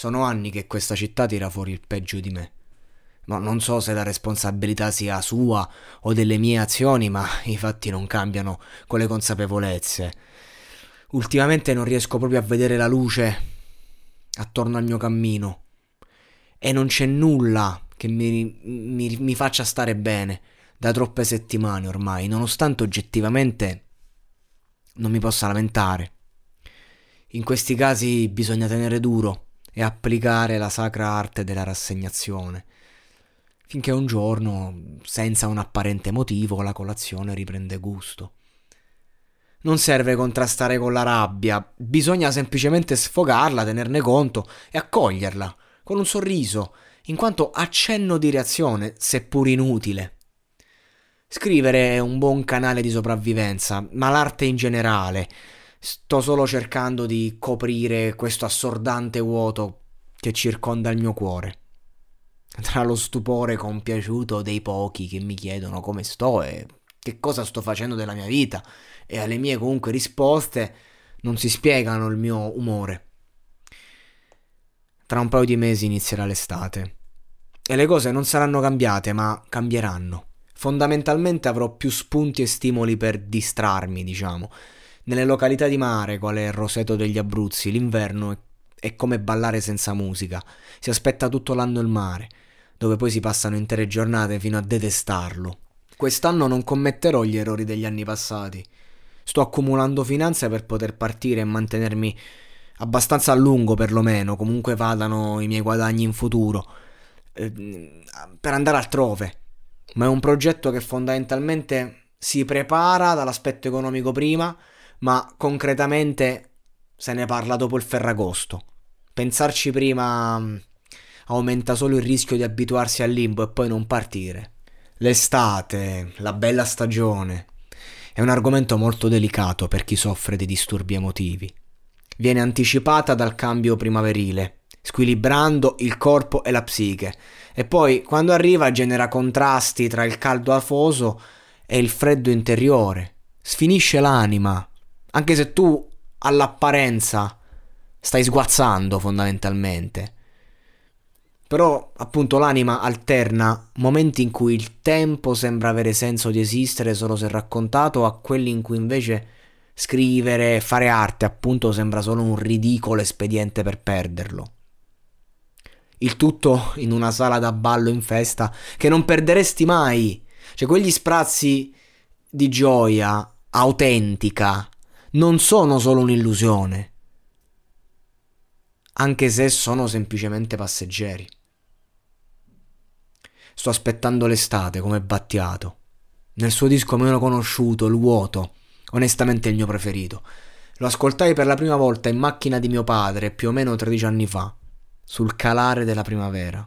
Sono anni che questa città tira fuori il peggio di me. Ma non so se la responsabilità sia sua o delle mie azioni, ma i fatti non cambiano con le consapevolezze. Ultimamente non riesco proprio a vedere la luce attorno al mio cammino. E non c'è nulla che mi, mi, mi faccia stare bene da troppe settimane ormai, nonostante oggettivamente non mi possa lamentare. In questi casi bisogna tenere duro e applicare la sacra arte della rassegnazione, finché un giorno, senza un apparente motivo, la colazione riprende gusto. Non serve contrastare con la rabbia, bisogna semplicemente sfogarla, tenerne conto e accoglierla, con un sorriso, in quanto accenno di reazione, seppur inutile. Scrivere è un buon canale di sopravvivenza, ma l'arte in generale, Sto solo cercando di coprire questo assordante vuoto che circonda il mio cuore. Tra lo stupore compiaciuto dei pochi che mi chiedono come sto e che cosa sto facendo della mia vita e alle mie comunque risposte non si spiegano il mio umore. Tra un paio di mesi inizierà l'estate e le cose non saranno cambiate ma cambieranno. Fondamentalmente avrò più spunti e stimoli per distrarmi, diciamo nelle località di mare, quale Roseto degli Abruzzi, l'inverno è, è come ballare senza musica. Si aspetta tutto l'anno il mare, dove poi si passano intere giornate fino a detestarlo. Quest'anno non commetterò gli errori degli anni passati. Sto accumulando finanze per poter partire e mantenermi abbastanza a lungo perlomeno, comunque vadano i miei guadagni in futuro, eh, per andare altrove. Ma è un progetto che fondamentalmente si prepara dall'aspetto economico prima ma concretamente se ne parla dopo il Ferragosto. Pensarci prima mm, aumenta solo il rischio di abituarsi al limbo e poi non partire. L'estate, la bella stagione, è un argomento molto delicato per chi soffre di disturbi emotivi. Viene anticipata dal cambio primaverile, squilibrando il corpo e la psiche, e poi quando arriva genera contrasti tra il caldo afoso e il freddo interiore, sfinisce l'anima, anche se tu all'apparenza stai sguazzando fondamentalmente. Però appunto l'anima alterna momenti in cui il tempo sembra avere senso di esistere solo se raccontato a quelli in cui invece scrivere, fare arte appunto sembra solo un ridicolo espediente per perderlo. Il tutto in una sala da ballo in festa che non perderesti mai. Cioè quegli sprazzi di gioia autentica non sono solo un'illusione, anche se sono semplicemente passeggeri. Sto aspettando l'estate come Battiato. Nel suo disco meno conosciuto, Il vuoto, onestamente il mio preferito. Lo ascoltai per la prima volta in macchina di mio padre più o meno 13 anni fa, sul calare della primavera.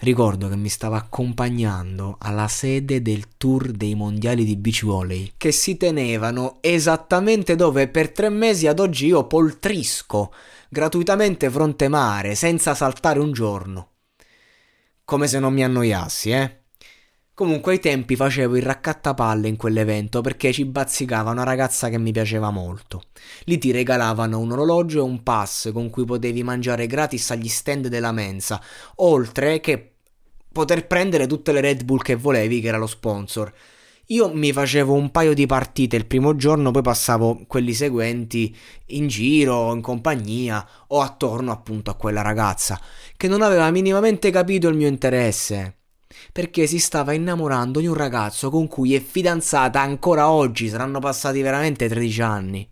Ricordo che mi stava accompagnando alla sede del tour dei mondiali di beach volley che si tenevano esattamente dove per tre mesi ad oggi io poltrisco gratuitamente fronte mare senza saltare un giorno. Come se non mi annoiassi, eh? Comunque ai tempi facevo il raccattapalle in quell'evento perché ci bazzicava una ragazza che mi piaceva molto. Lì ti regalavano un orologio e un pass con cui potevi mangiare gratis agli stand della mensa, oltre che poter prendere tutte le Red Bull che volevi, che era lo sponsor. Io mi facevo un paio di partite il primo giorno, poi passavo quelli seguenti in giro, in compagnia o attorno appunto a quella ragazza che non aveva minimamente capito il mio interesse perché si stava innamorando di un ragazzo con cui è fidanzata ancora oggi, saranno passati veramente 13 anni.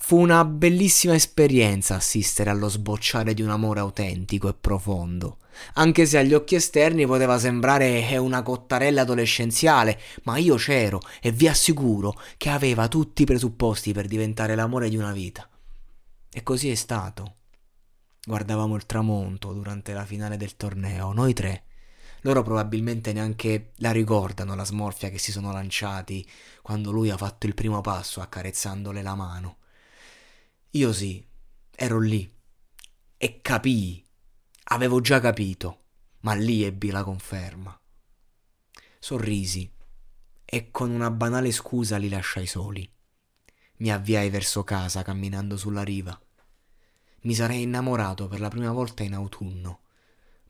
Fu una bellissima esperienza assistere allo sbocciare di un amore autentico e profondo, anche se agli occhi esterni poteva sembrare una cottarella adolescenziale, ma io c'ero e vi assicuro che aveva tutti i presupposti per diventare l'amore di una vita. E così è stato. Guardavamo il tramonto durante la finale del torneo, noi tre, loro probabilmente neanche la ricordano la smorfia che si sono lanciati quando lui ha fatto il primo passo accarezzandole la mano. Io sì, ero lì e capii, avevo già capito, ma lì ebbi la conferma. Sorrisi e con una banale scusa li lasciai soli. Mi avviai verso casa camminando sulla riva. Mi sarei innamorato per la prima volta in autunno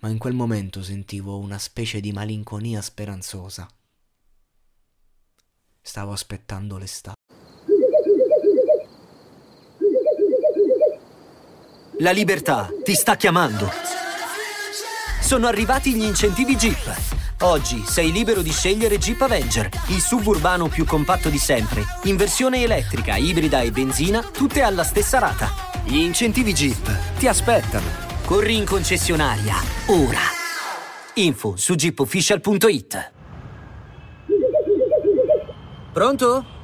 ma in quel momento sentivo una specie di malinconia speranzosa. Stavo aspettando l'estate. La libertà ti sta chiamando. Sono arrivati gli incentivi Jeep. Oggi sei libero di scegliere Jeep Avenger, il suburbano più compatto di sempre, in versione elettrica, ibrida e benzina, tutte alla stessa rata. Gli incentivi Jeep ti aspettano. Corri in concessionaria, ora. Info su jeepofficial.it. Pronto?